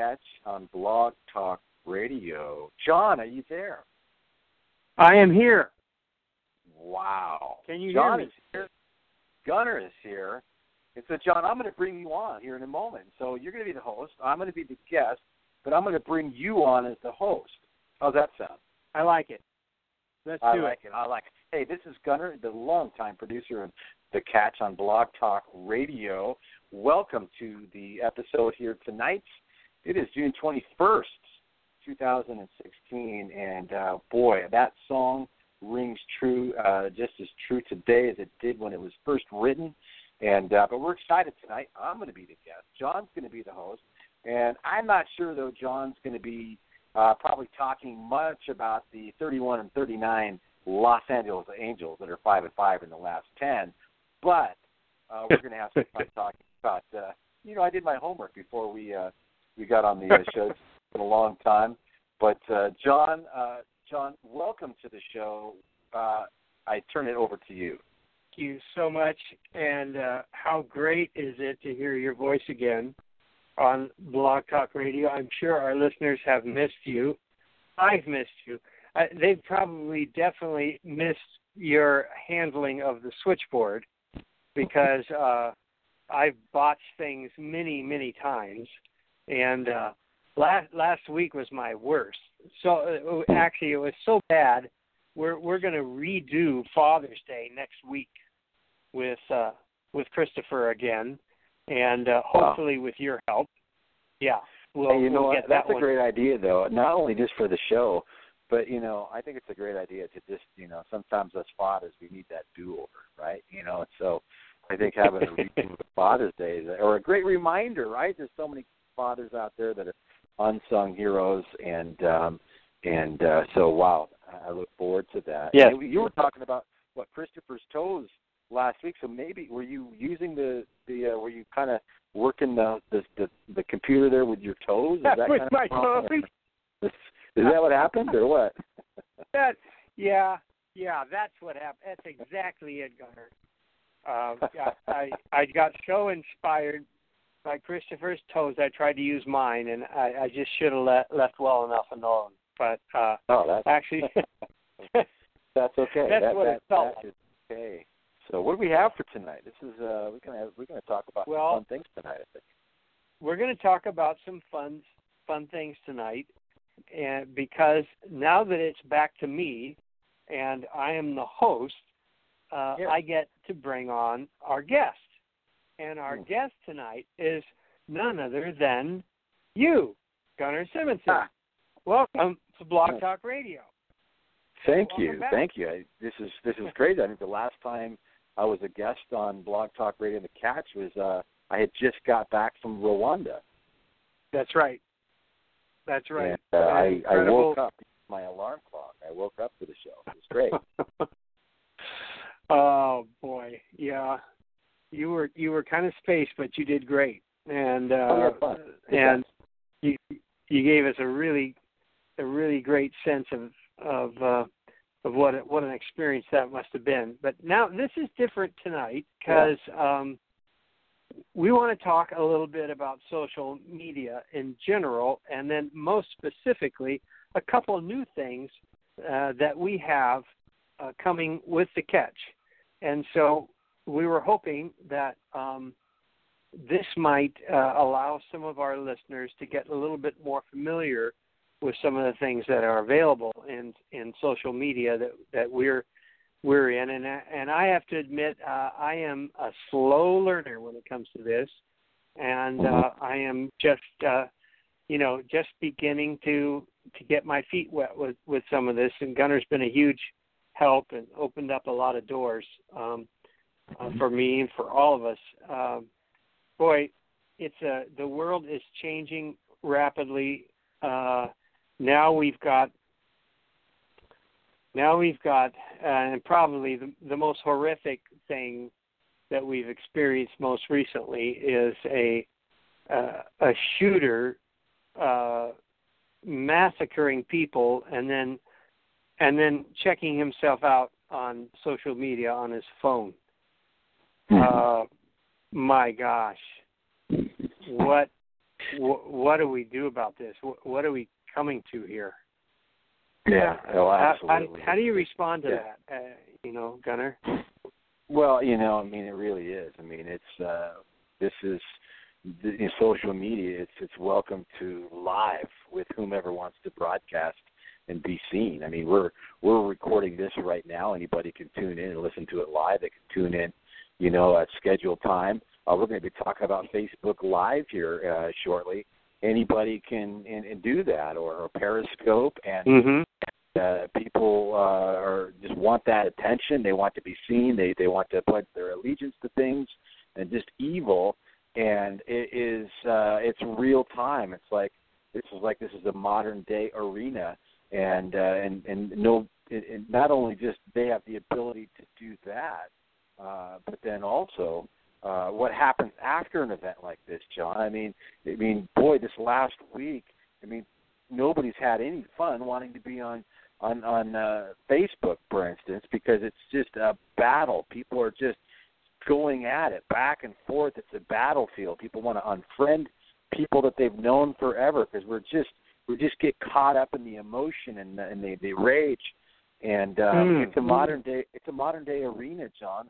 Welcome to the Catch on Blog Talk Radio. John, are you there? I am here. Wow. Can you John hear me? is here. Gunner is here. And so, John, I'm going to bring you on here in a moment. So you're going to be the host. I'm going to be the guest, but I'm going to bring you on as the host. How's that sound? I like it. Let's I do like it. I like it. Hey, this is Gunner, the longtime producer of The Catch on Blog Talk Radio. Welcome to the episode here tonight. It is June 21st, 2016, and uh, boy, that song rings true, uh, just as true today as it did when it was first written. And uh, but we're excited tonight. I'm going to be the guest. John's going to be the host, and I'm not sure though. John's going to be uh, probably talking much about the 31 and 39 Los Angeles Angels that are five and five in the last ten. But uh, we're going to have some fun talking about. Uh, you know, I did my homework before we uh, we got on the uh, show. It's been a long time, but uh, John, uh, John, welcome to the show. Uh, I turn it over to you. Thank you so much. And uh, how great is it to hear your voice again on Blog Talk Radio? I'm sure our listeners have missed you. I've missed you. Uh, they've probably definitely missed your handling of the switchboard because uh, I've botched things many, many times. And uh, last last week was my worst. So uh, actually, it was so bad. We're we're going to redo Father's Day next week with uh, with Christopher again, and uh, hopefully with your help. Yeah, we'll, Hey, you know we'll what? get that That's a great idea, though. Not only just for the show, but you know, I think it's a great idea to just, you know, sometimes as fathers we need that do-over, right? You know, so I think having a redo of Father's Day is, or a great reminder, right? There's so many fathers out there that are unsung heroes, and um, and uh, so wow, I look forward to that. Yes. And you were talking about what Christopher's toes last week, so maybe were you using the the uh, were you kind of working the, the the the computer there with your toes? Is that with my toes. Is that what happened or what? That yeah, yeah, that's what happened. That's exactly it, Gunner. Uh, I, I I got so inspired by Christopher's toes. I tried to use mine, and I, I just should have let, left well enough alone. But uh, Oh, that's actually, that's okay. That's that, what that, it felt is okay. So what do we have for tonight? This is uh we're gonna have, we're gonna talk about Well- some fun things tonight. I think. we're going to talk about some fun fun things tonight and because now that it's back to me and I am the host uh, Yeah. I get to bring on our guest and our Hmm. guest tonight is none other than you Gunnar Simonson Ah. welcome to Blog. Talk Radio Thank Welcome you, back. thank you. I, this is this is great. I think the last time I was a guest on Blog Talk Radio, The Catch was uh I had just got back from Rwanda. that's right that's right And, uh, I I woke up my alarm clock. I woke up for the show. It was great. oh boy, yeah. You were you were kind of spaced, but you did great, and uh, Oh, yeah. And you you gave us a really a really great sense of of uh, of what what an experience that must have been. But now this is different tonight because um, we want to talk a little bit about social media in general, and then most specifically a couple of new things uh, that we have uh, coming with the catch. And so we were hoping that um, this might uh, allow some of our listeners to get a little bit more familiar with some of the things that are available in in social media that that we're we're in. And and I have to admit uh, I am a slow learner when it comes to this. And uh, I am just uh, you know just beginning to to get my feet wet with with some of this, and Gunner's been a huge help and opened up a lot of doors. Um, uh, for me and for all of us. Um, boy, it's a the world is changing rapidly. Uh, now we've got now we've got uh, and probably the, the most horrific thing that we've experienced most recently is a uh, a shooter uh, massacring people and then and then checking himself out on social media on his phone. Uh, my gosh, what what do we do about this? What are we coming to here? Yeah, oh, absolutely. How, how, do you respond to yeah. that? Uh, you know, Gunner. Well, you know, I mean, it really is. I mean, it's uh, this is in social media. It's it's welcome to live with whomever wants to broadcast and be seen. I mean, we're we're recording this right now. Anybody can tune in and listen to it live. They can tune in, you know, at scheduled time. Uh, we're going to be talking about Facebook Live here uh, shortly. Anybody can and, and do that, or, or Periscope, and mm-hmm. uh, people uh, are just want that attention. They want to be seen. They they want to put their allegiance to things, and just evil. And it is uh, it's real time. It's like this is like this is a modern day arena, and uh, and and no, it, it not only just they have the ability to do that, uh, but then also uh, what happens after an event like this, John. I mean, I mean, boy, this last week, I mean, nobody's had any fun wanting to be on on on uh, Facebook, for instance, because it's just a battle. People are just going at it back and forth. It's a battlefield. People want to unfriend people that they've known forever because we're just we just get caught up in the emotion and the, and the, the rage. And um, mm. it's a modern day it's a modern day arena, John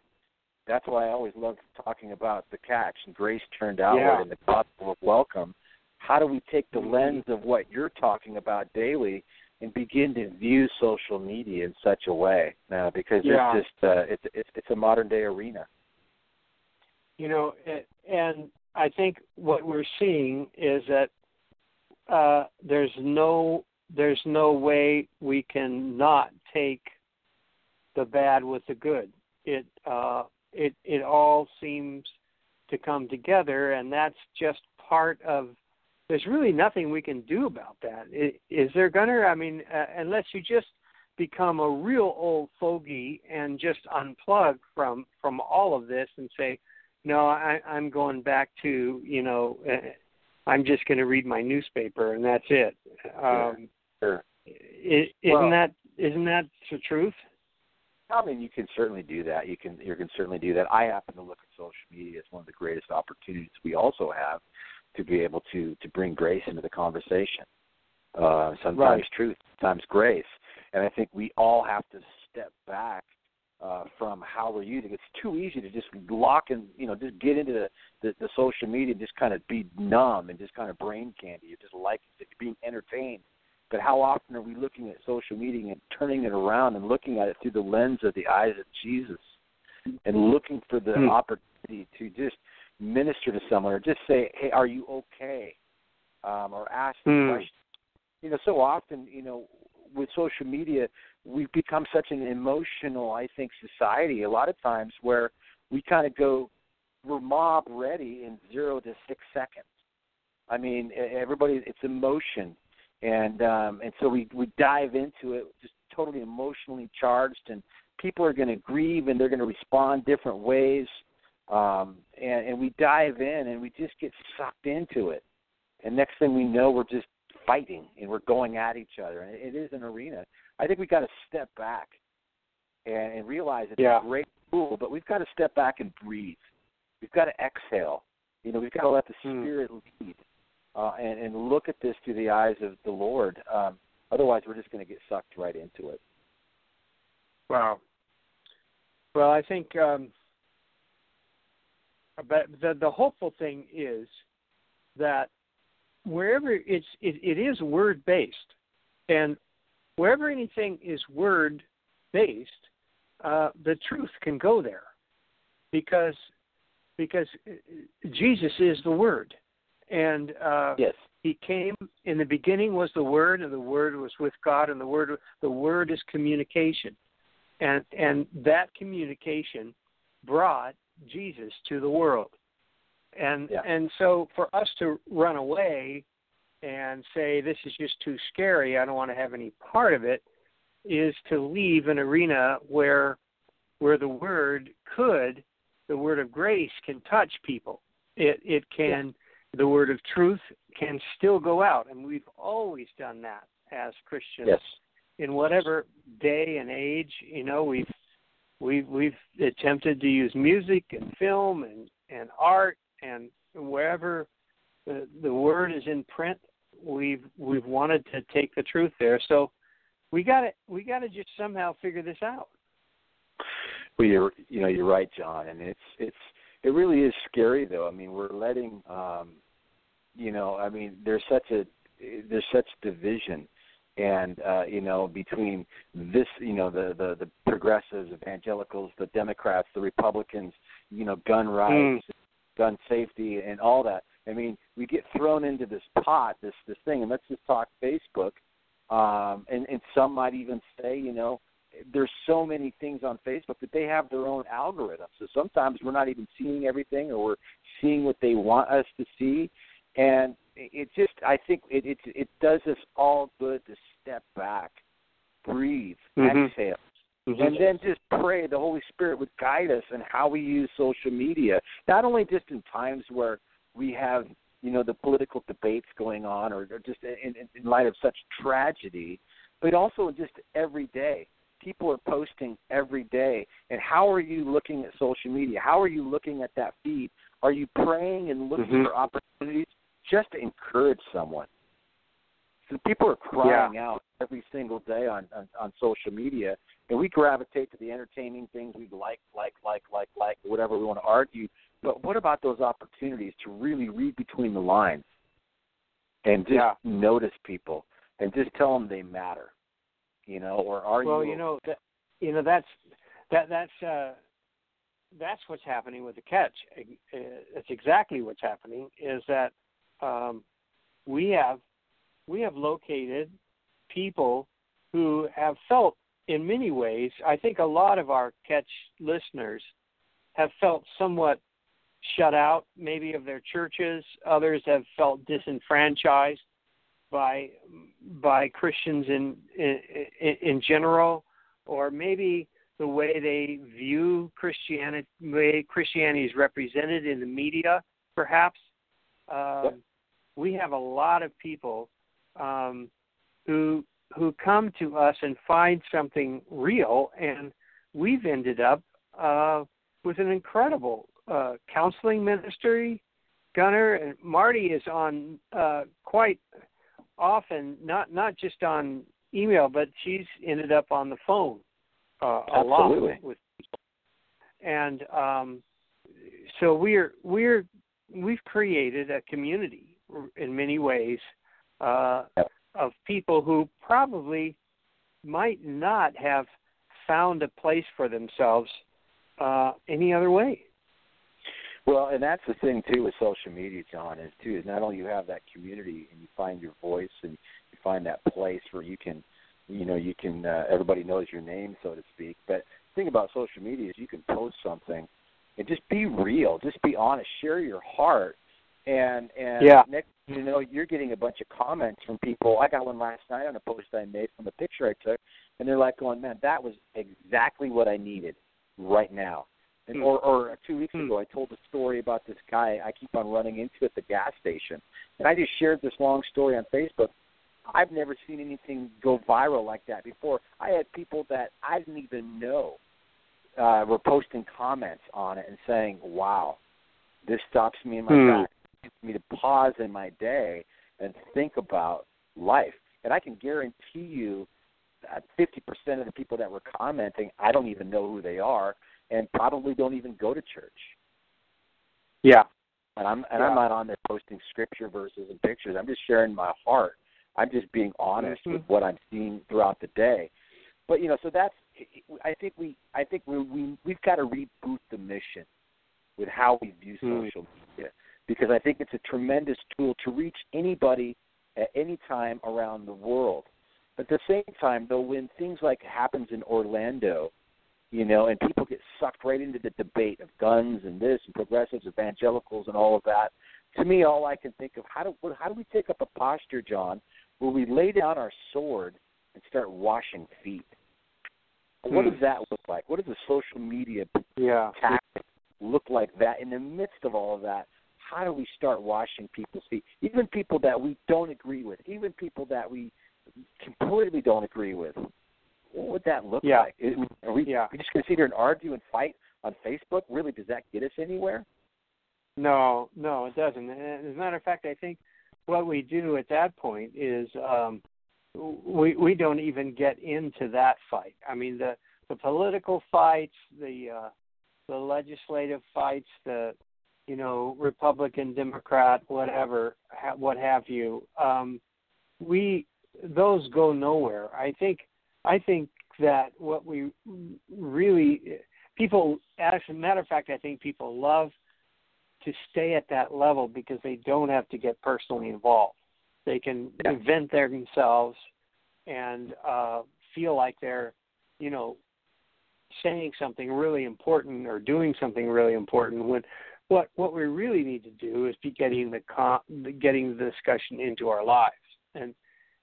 that's why I always love talking about the catch and grace turned outward yeah. and the gospel of welcome. How do we take the mm-hmm. lens of what you're talking about daily and begin to view social media in such a way? Uh, because yeah. it's just uh, it's, it's it's a modern day arena. You know, and I think what we're seeing is that uh, there's no there's no way we can not take the bad with the good. It uh, it it all seems to come together, and that's just part of. There's really nothing we can do about that. Is there, Gunner? I mean, uh, unless you just become a real old fogey and just unplug from from all of this and say, no, I, I'm going back to you know, uh, I'm just going to read my newspaper and that's it. Um, sure. Is, isn't well, that isn't that the truth? I mean, you can certainly do that. You can you can certainly do that. I happen to look at social media as one of the greatest opportunities we also have to be able to to bring grace into the conversation. Uh, sometimes right. truth, sometimes grace, and I think we all have to step back uh, from how we're using. It's too easy to just lock and you know just get into the, the the social media and just kind of be numb and just kind of brain candy. You're just like you're being entertained but how often are we looking at social media and turning it around and looking at it through the lens of the eyes of Jesus and looking for the mm. opportunity to just minister to someone or just say, hey, are you okay? Um, or ask mm. question. You know, so often, you know, with social media, we've become such an emotional, I think, society a lot of times where we kind of go, we're mob ready in zero to six seconds. I mean, everybody, it's emotion and um, and so we we dive into it just totally emotionally charged, and people are going to grieve and they're going to respond different ways, um, and and we dive in and we just get sucked into it, and next thing we know we're just fighting and we're going at each other, and it is an arena. I think we got to step back and, and realize it's yeah. a great tool, but we've got to step back and breathe. We've got to exhale. You know, we've got to let the hmm. spirit lead uh, and, and look at this through the eyes of the Lord. Um, otherwise, we're just going to get sucked right into it. Wow. Well, I think, um, but the the hopeful thing is that wherever it's it, it is word based, and wherever anything is word based, uh, the truth can go there, because because Jesus is the word, and uh, yes, he came in the beginning was the word and the word was with god and the word the word is communication. And and that communication brought jesus to the world. And Yeah. and so for us to run away and say this is just too scary i don't want to have any part of it is to leave an arena where where the word could the word of grace can touch people. It it can the word of truth can still go out and we've always done that as christians. Yes. in whatever day and age you know we've we've we've attempted to use music and film and and art and wherever the the word is in print we've we've wanted to take the truth there. So we got to we got to just somehow figure this out. Well, you're you know you're right, John, and it's it's it really is scary though. I mean, we're letting um, you know, I mean, there's such a there's such division, and uh, you know, between this, you know, the the the progressives, evangelicals, the Democrats, the Republicans, you know, gun rights, gun safety, and all that. I mean, we get thrown into this pot, this this thing, and let's just talk Facebook. Um, and and some might even say, you know, there's so many things on Facebook that they have their own algorithm. So sometimes we're not even seeing everything, or we're seeing what they want us to see. And it just, I think it it, it does us all good to step back, breathe, Mhm. exhale, and then just pray the Holy Spirit would guide us in how we use social media. Not only just in times where we have, you know, the political debates going on, or, or just in, in light of such tragedy, but also just every day. People are posting every day. And how are you looking at social media? How are you looking at that feed? Are you praying and looking Mhm. for opportunities just to encourage someone? So people are crying out every single day on, on on social media, and we gravitate to the entertaining things we like, like, like, like, like, whatever we want to argue. But what about those opportunities to really read between the lines and just Yeah. notice people and just tell them they matter? You know, or are well, you? you know that you know that's that that's uh that's what's happening with the catch. Uh, It's exactly what's happening. Is that um, we have we have located people who have felt in many ways. I think a lot of our catch listeners have felt somewhat shut out, maybe of their churches. Others have felt disenfranchised by by Christians in in, in general, or maybe the way they view Christianity, way Christianity is represented in the media, perhaps. Um, Yep. We have a lot of people um, who who come to us and find something real, and we've ended up uh, with an incredible uh, counseling ministry. Gunner and Marty is on uh, quite often, not not just on email, but she's ended up on the phone uh, a Absolutely. lot with people. And um, so we're we're we've created a community in many ways uh, of people who probably might not have found a place for themselves uh, any other way. Well, and that's the thing too with social media, John, is too is not only you have that community and you find your voice and you find that place where you can, you know, you can uh, everybody knows your name, so to speak. But the thing about social media is you can post something and just be real, just be honest, share your heart, and and Yeah. next you know you're getting a bunch of comments from people. I got one last night on a post I made from a picture I took, and they're like going, "Man, that was exactly what I needed right now." And, Hmm. or, or two weeks Hmm. ago, I told a story about this guy I keep on running into at the gas station, and I just shared this long story on Facebook. I've never seen anything go viral like that before. I had people that I didn't even know uh, were posting comments on it and saying, "Wow, this stops me in my Hmm. tracks. It gets me to pause in my day and think about life." And I can guarantee you, fifty percent of the people that were commenting, I don't even know who they are, and probably don't even go to church. Yeah. And I'm and Yeah. I'm not on there posting scripture verses and pictures. I'm just sharing my heart. I'm just being honest Mhm. with what I'm seeing throughout the day. But you know, so that's I think we I think we we we've got to reboot the mission with how we view Hmm. social media because I think it's a tremendous tool to reach anybody at any time around the world. But at the same time, though, when things like happens in Orlando, you know, and people get sucked right into the debate of guns and this and progressives, evangelicals, and all of that, to me, all I can think of how do how do we take up a posture, John, where we lay down our sword and start washing feet? What Hmm. does that look like? What does the social media Yeah. tactic look like that in the midst of all of that? How do we start washing people's feet? Even people that we don't agree with, even people that we completely don't agree with. What would that look Yeah. like? Are we, Yeah. we just going to sit here and argue and fight on Facebook? Really, does that get us anywhere? No, no, it doesn't. And as a matter of fact, I think what we do at that point is um, we we don't even get into that fight. I mean, the the political fights, the uh, the legislative fights, the you know Republican, Democrat, whatever, ha- what have you. Um, we those go nowhere. I think I think that what we really people, as a matter of fact, I think people love to stay at that level because they don't have to get personally involved. They can Yeah. invent themselves and uh, feel like they're, you know, saying something really important or doing something really important. When what what we really need to do is be getting the con- getting the discussion into our lives and,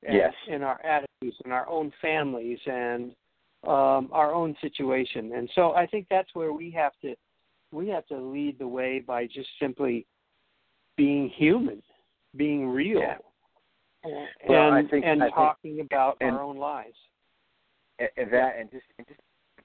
and Yes. in our attitudes in our own families and um, our own situation. And so I think that's where we have to we have to lead the way by just simply being human, being real, Yeah. and Well, I think- and I think- talking about and- our own lives. and, and that and just and just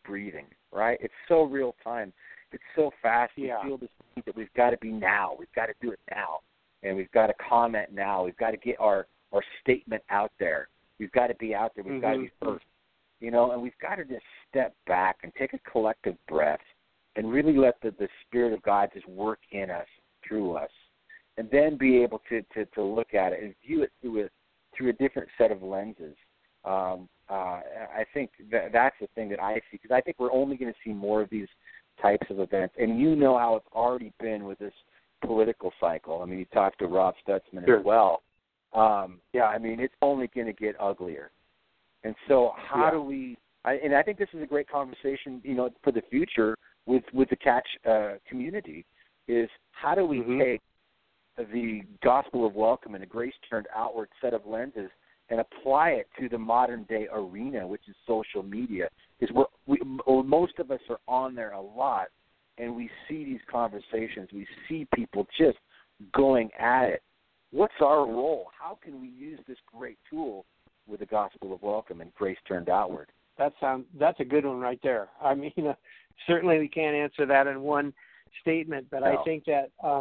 breathing, right? It's so real time. It's so fast. We Yeah. feel this need that we've got to be now. We've got to do it now, and we've got to comment now. We've got to get our our statement out there. We've got to be out there. We've got to be Mhm. first, you know. And we've got to just step back and take a collective breath and really let the the spirit of God just work in us, through us, and then be able to to to look at it and view it through a through a different set of lenses. Um, uh, I think that that's the thing that I see because I think we're only going to see more of these types of events. And you know how it's already been with this political cycle. I mean, you talked to Rob Stutzman Sure. as well. Um, Yeah. I mean, it's only going to get uglier. And so, how Yeah. do we? I, and I think this is a great conversation, you know, for the future with with the catch uh, community. Is how do we Mhm. take the gospel of welcome and a grace turned outward set of lenses and apply it to the modern day arena, which is social media. Because we're, we, most of us are on there a lot, and we see these conversations. We see people just going at it. What's our role? How can we use this great tool with the gospel of welcome and grace turned outward? That sounds that's a good one right there. I mean, uh, certainly we can't answer that in one statement, but No. I think that uh,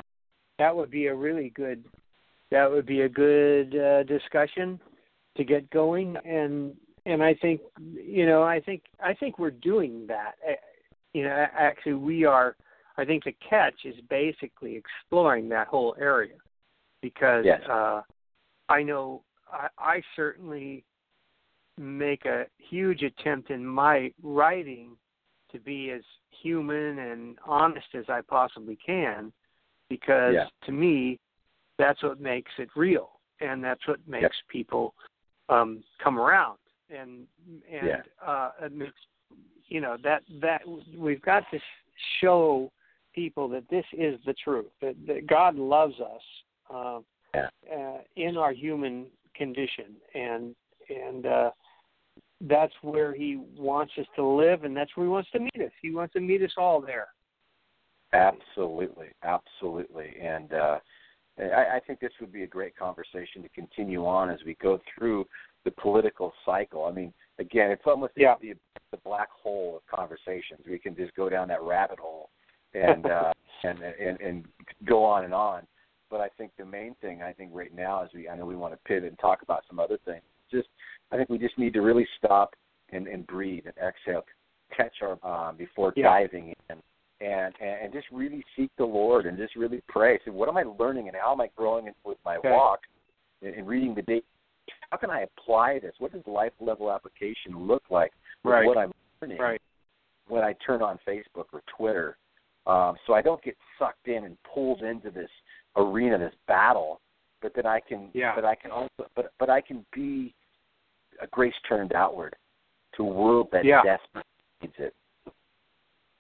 that would be a really good that would be a good uh, discussion to get going and and I think you know I think I think we're doing that. You know, actually we are. I think the catch is basically exploring that whole area because Yes. uh, I know I, I certainly make a huge attempt in my writing to be as human and honest as I possibly can because Yeah. to me that's what makes it real and that's what makes people um come around and and Yeah. uh it makes you know that that we've got to show people that this is the truth that, that God loves us uh, Yeah. uh, in our human condition and and uh that's where he wants us to live and that's where he wants to meet us he wants to meet us all there Absolutely, absolutely, and uh, I, I think this would be a great conversation to continue on as we go through the political cycle. I mean, again, it's almost Yeah. the, the black hole of conversations. We can just go down that rabbit hole and uh, and, and and go on and on. But I think the main thing I think right now is we I know we want to pivot and talk about some other things. Just I think we just need to really stop and, and breathe and exhale, catch our um, before Yeah. diving in and, and and just really seek the Lord and just really pray. So, what am I learning and how am I growing in- with my Okay. walk and, and reading the date? How can I apply this? What does life level application look like Right. what I'm learning right when I turn on Facebook or Twitter? Um, so I don't get sucked in and pulled into this arena, this battle, but that I can, Yeah. but I can also, but but I can be a grace turned outward to a world that Yeah. desperately needs it.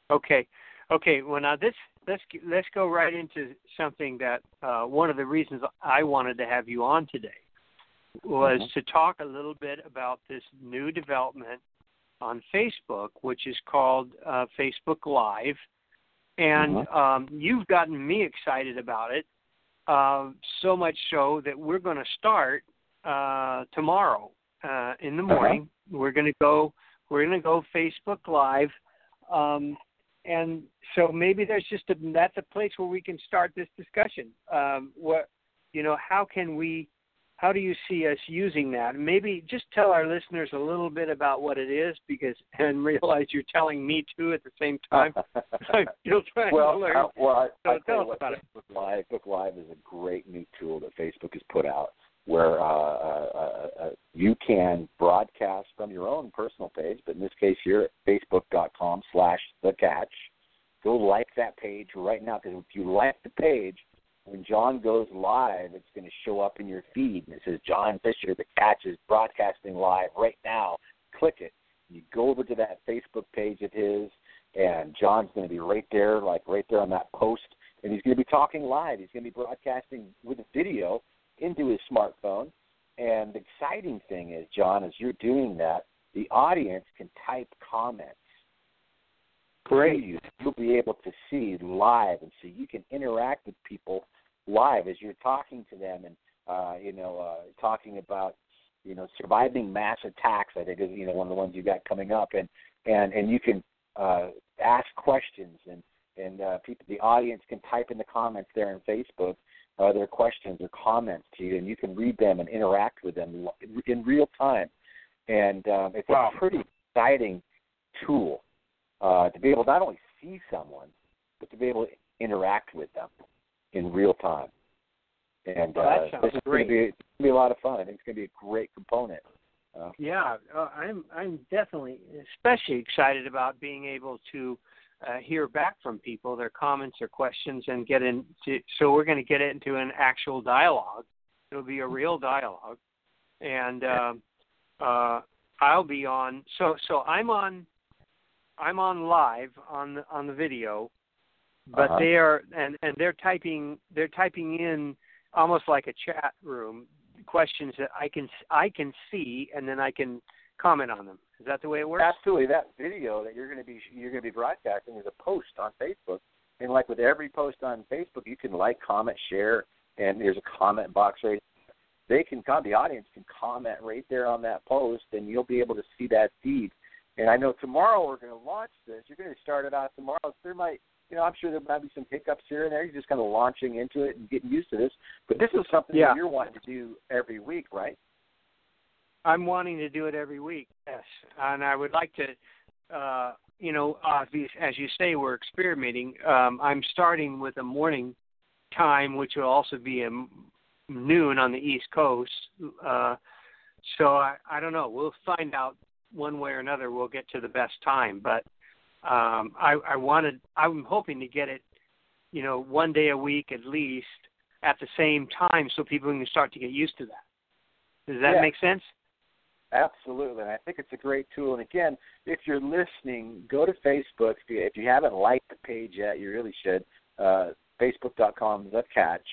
Okay, okay. Well, now this let's let's go right into something that uh, one of the reasons I wanted to have you on today was Mhm. to talk a little bit about this new development on Facebook, which is called uh, Facebook Live, and Mhm. um, you've gotten me excited about it. Uh, so much so that we're going to start uh, tomorrow uh, in the Uh-huh. morning. We're going to go. We're going to go Facebook Live. Um, and so maybe there's just a that's a place where we can start this discussion. Um, what you know, how can we? How do you see us using that? Maybe just tell our listeners a little bit about what it is, because and realize you're telling me too at the same time. I'm still trying well, to learn. uh, well, I, So I tell us what, about it. Facebook Live, Facebook Live is a great new tool that Facebook has put out, where uh, uh, uh, uh, you can broadcast from your own personal page, but in this case here at facebook.com/slash the catch. Go like that page right now, because if you like the page, when John goes live, it's going to show up in your feed, and it says John Fischer, the catch is broadcasting live right now. Click it. You go over to that Facebook page of his, and John's going to be right there, like right there on that post, and he's going to be talking live. He's going to be broadcasting with a video into his smartphone. And the exciting thing is, John, as you're doing that, the audience can type comments. You. You'll be able to see live, and so you can interact with people live as you're talking to them, and uh, you know, uh, talking about you know surviving mass attacks. I think is you know one of the ones you got coming up, and and and you can uh, ask questions, and and uh, people, the audience can type in the comments there on Facebook uh, their questions or comments to you, and you can read them and interact with them in real time. And um, it's Wow. a pretty exciting tool uh, to be able to not only see someone, but to be able to interact with them in real time. And that uh, sounds this is going to be it's gonna be a lot of fun. I think it's going to be a great component. Uh, Yeah, uh, I'm I'm definitely especially excited about being able to uh, hear back from people, their comments or questions, and get into. So we're going to get into an actual dialogue. It'll be a real dialogue, and um, uh, I'll be on. So so I'm on. I'm on live on the on the video, but Uh-huh. they are and and they're typing they're typing in almost like a chat room questions that I can I can see and then I can comment on them. Is that the way it works? Absolutely, that video that you're going to be you're going to be broadcasting is a post on Facebook, and like with every post on Facebook, you can like, comment, share, and there's a comment box right. They can the audience can comment right there on that post, and you'll be able to see that feed. And I know tomorrow we're going to launch this. You're going to start it out tomorrow. There might, you know, I'm sure there might be some hiccups here and there. You're just kind of launching into it and getting used to this. But this is something Yeah. that you're wanting to do every week, right? I'm wanting to do it every week. Yes, and I would like to. Uh, you know, obvious, as you say, we're experimenting. Um, I'm starting with a morning time, which will also be a noon on the East Coast. Uh, so I, I don't know. We'll find out one way or another. We'll get to the best time, but um, I, I wanted. I'm hoping to get it, you know, one day a week at least at the same time, so people can start to get used to that. Does that Yeah. make sense? Absolutely, and I think it's a great tool. And again, if you're listening, go to Facebook. If you, if you haven't liked the page yet, you really should. Uh, Facebook.com the catch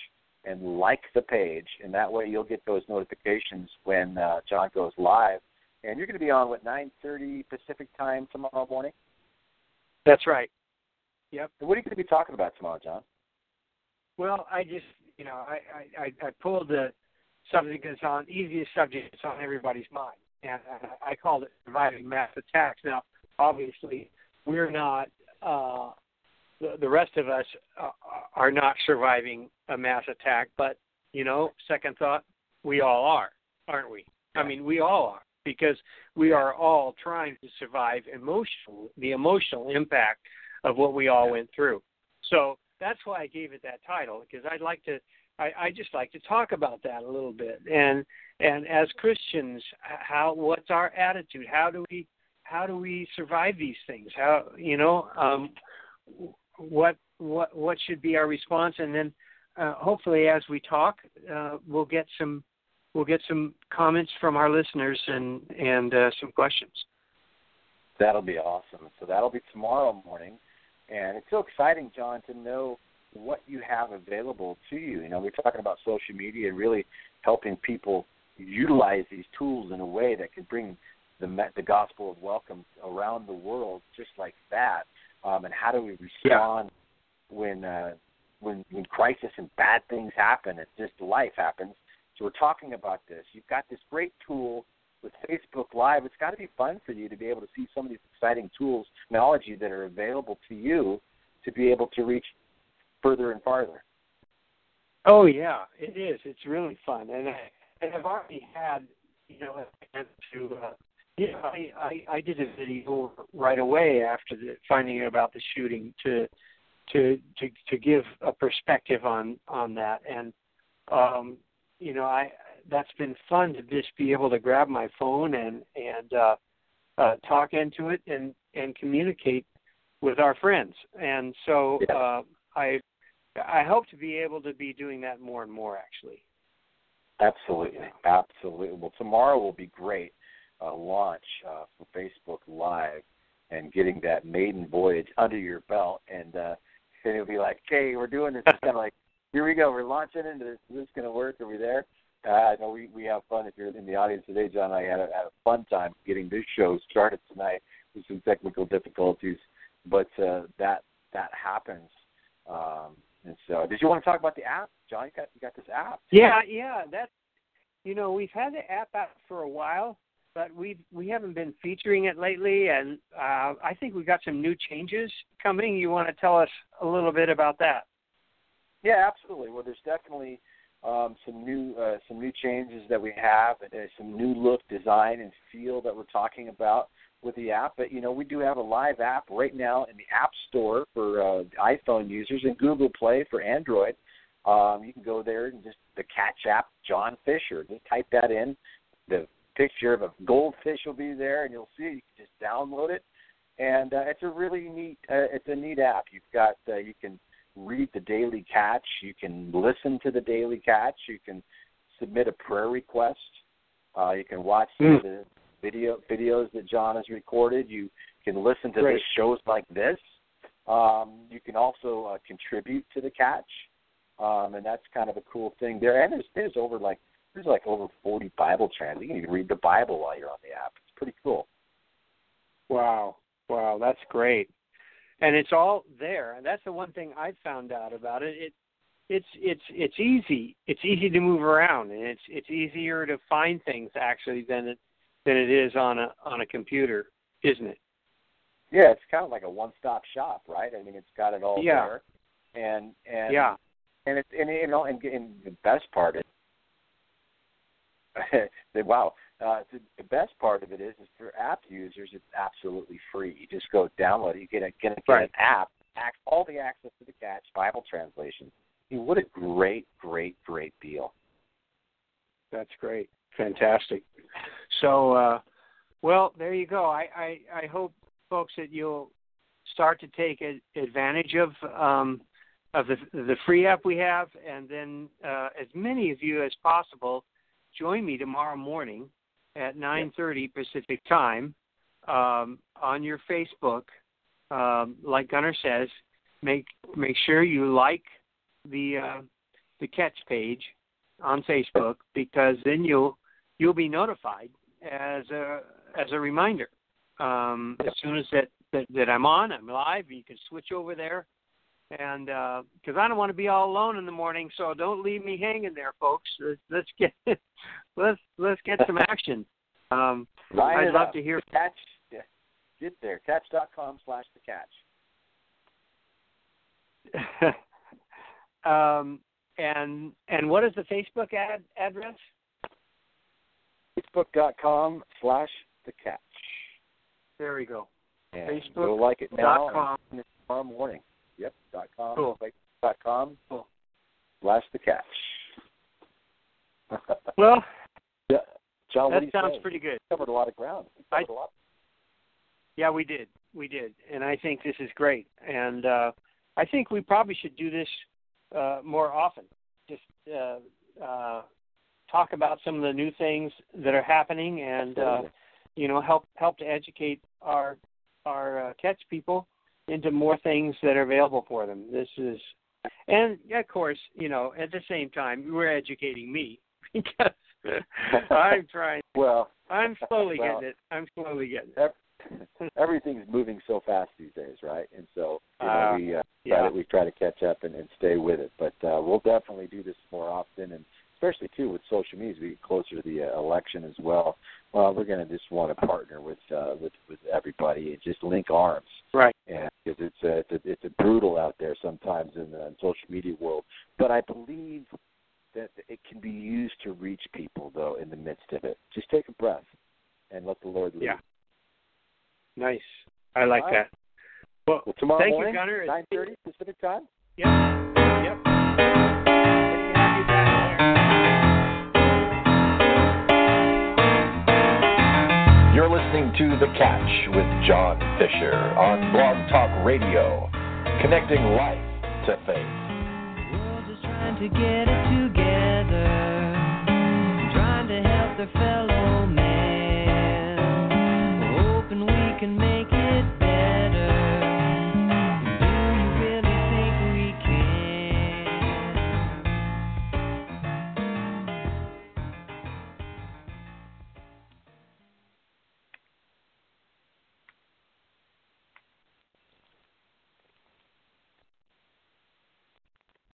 and like the page, and that way you'll get those notifications when uh, John goes live. And you're going to be on what 9:30 Pacific time tomorrow morning. That's right. Yep. And what are you going to be talking about tomorrow, John? Well, I just, you know, I I, I pulled the subject that's on easiest subject that's on everybody's mind, and I, I called it surviving mass attacks. Now, obviously, we're not. uh the, the rest of us uh, are not surviving a mass attack, but you know, second thought, we all are, aren't we? I mean, we all are because we are all trying to survive emotional the emotional impact of what we all went through. So that's why I gave it that title because I'd like to I, I just like to talk about that a little bit. And and as Christians how what's our attitude? How do we how do we survive these things? How you know um what what what should be our response? And then uh, hopefully, as we talk, uh, we'll get some we'll get some comments from our listeners and and uh, some questions. That'll be awesome. So that'll be tomorrow morning, and it's so exciting, John, to know what you have available to you. You know, we're talking about social media and really helping people utilize these tools in a way that can bring the the gospel of welcome around the world, just like that. Um, and how do we respond yeah. when uh, when when crisis and bad things happen? It's just life happens. So we're talking about this. You've got this great tool with Facebook Live. It's got to be fun for you to be able to see some of these exciting tools, technology that are available to you to be able to reach further and farther. Oh yeah, it is. It's really fun, and I, and I've already had you know to uh, yeah I, I I did a video right away after the, finding out about the shooting to to to to give a perspective on on that and um you know I that's been fun to just be able to grab my phone and and uh uh talk into it and and communicate with our friends and so yeah. uh I I hope to be able to be doing that more and more actually. Absolutely, absolutely. Well, tomorrow will be great. Uh, launch uh, for Facebook Live and getting that maiden voyage under your belt, and uh, then it'll be like, "Okay, we're doing this." It's kind of like, "Here we go. We're launching into this. Is this going to work? Are we there?" Uh, I know we we have fun. If you're in the audience today, John, I had a, had a fun time getting this show started tonight with some technical difficulties, but uh, that that happens. Um, and so, did you want to talk about the app, John? You got you got this app. Yeah, yeah. That's you know we've had the app out for a while, but we we haven't been featuring it lately, and uh, I think we've got some new changes coming. You want to tell us a little bit about that? Yeah, absolutely. Well, there's definitely um, some new uh, some new changes that we have, and uh, some new look, design, and feel that we're talking about with the app. But you know, we do have a live app right now in the App Store for uh, iPhone users and Google Play for Android. Um, you can go there and just the Catch app, John Fischer. Just type that in. The picture of a goldfish will be there, and you'll see. You can just download it, and uh, it's a really neat. Uh, it's a neat app. You've got uh, you can read the daily catch. You can listen to the daily catch. You can submit a prayer request. Uh, you can watch mm. the video videos that John has recorded. You can listen to Great. shows like this. Um, you can also uh, contribute to the catch, um, and that's kind of a cool thing there. And there's there's over like there's like over 40 Bible trans. You can read the Bible while you're on the app. It's pretty cool. Wow, wow, that's great. And it's all there. And that's the one thing I've found out about it. It it's it's it's easy. It's easy to move around, and it's it's easier to find things actually than it than it is on a on a computer, isn't it? Yeah, it's kind of like a one-stop shop, right? I mean, it's got it all yeah. there, and and yeah, and it's and you know, and, and the best part is, wow, uh, the, the best part of it is, is for app users, it's absolutely free. You just go download it. You get a get, a, get right. an app, act, all the access to the Catch Bible translation. What a great, great, great deal. That's great, fantastic. So, uh, well, there you go. I, I, I hope, folks, that you'll start to take advantage of um, of the the free app we have, and then uh, as many of you as possible join me tomorrow morning at 9:30 Pacific time um, on your Facebook. Um, like Gunnar says, make make sure you like the uh, the catch page on Facebook because then you'll you'll be notified as a as a reminder. Um, as soon as that, that that I'm on, I'm live. You can switch over there, and because uh, I don't want to be all alone in the morning, so don't leave me hanging there, folks. Let's, let's get let's let's get some action. Um, I'd love up. to hear. Catch, get there. Catch.com slash the catch. um, and and what is the Facebook ad address? Facebook.com slash the catch. There we go. And Facebook. You'll like it now. Com. Tomorrow morning. Yep. Dot com. Cool. Dot com. Cool. Slash the catch. well. Yeah. John, that sounds say? pretty good. We covered a lot of ground. I, a lot. Yeah, we did. We did, and I think this is great. And uh, I think we probably should do this uh, more often. Just uh, uh, talk about some of the new things that are happening, and uh, you know, help help to educate our our uh, catch people into more things that are available for them. This is, and of course, you know, at the same time, we're educating me because I'm trying. Well, I'm slowly well, getting it. I'm slowly getting it. Everything's moving so fast these days, right? And so you know, Uh, we uh, yeah. try to, we try to catch up and, and stay with it. But uh, we'll definitely do this more often, and especially too with social media as we get closer to the uh, election as well. Well, we're going to just want to partner with uh, with with everybody and just link arms. Right. and because it's a, it's a it's a brutal out there sometimes in the in social media world. But I believe that it can be used to reach people though in the midst of it. Just take a breath and let the Lord lead. Yeah. Nice. I like right. that. Well, Well, tomorrow you, morning, Gunner. nine thirty Pacific time. Yep. To The Catch with John Fischer on Blog Talk Radio, connecting life to faith.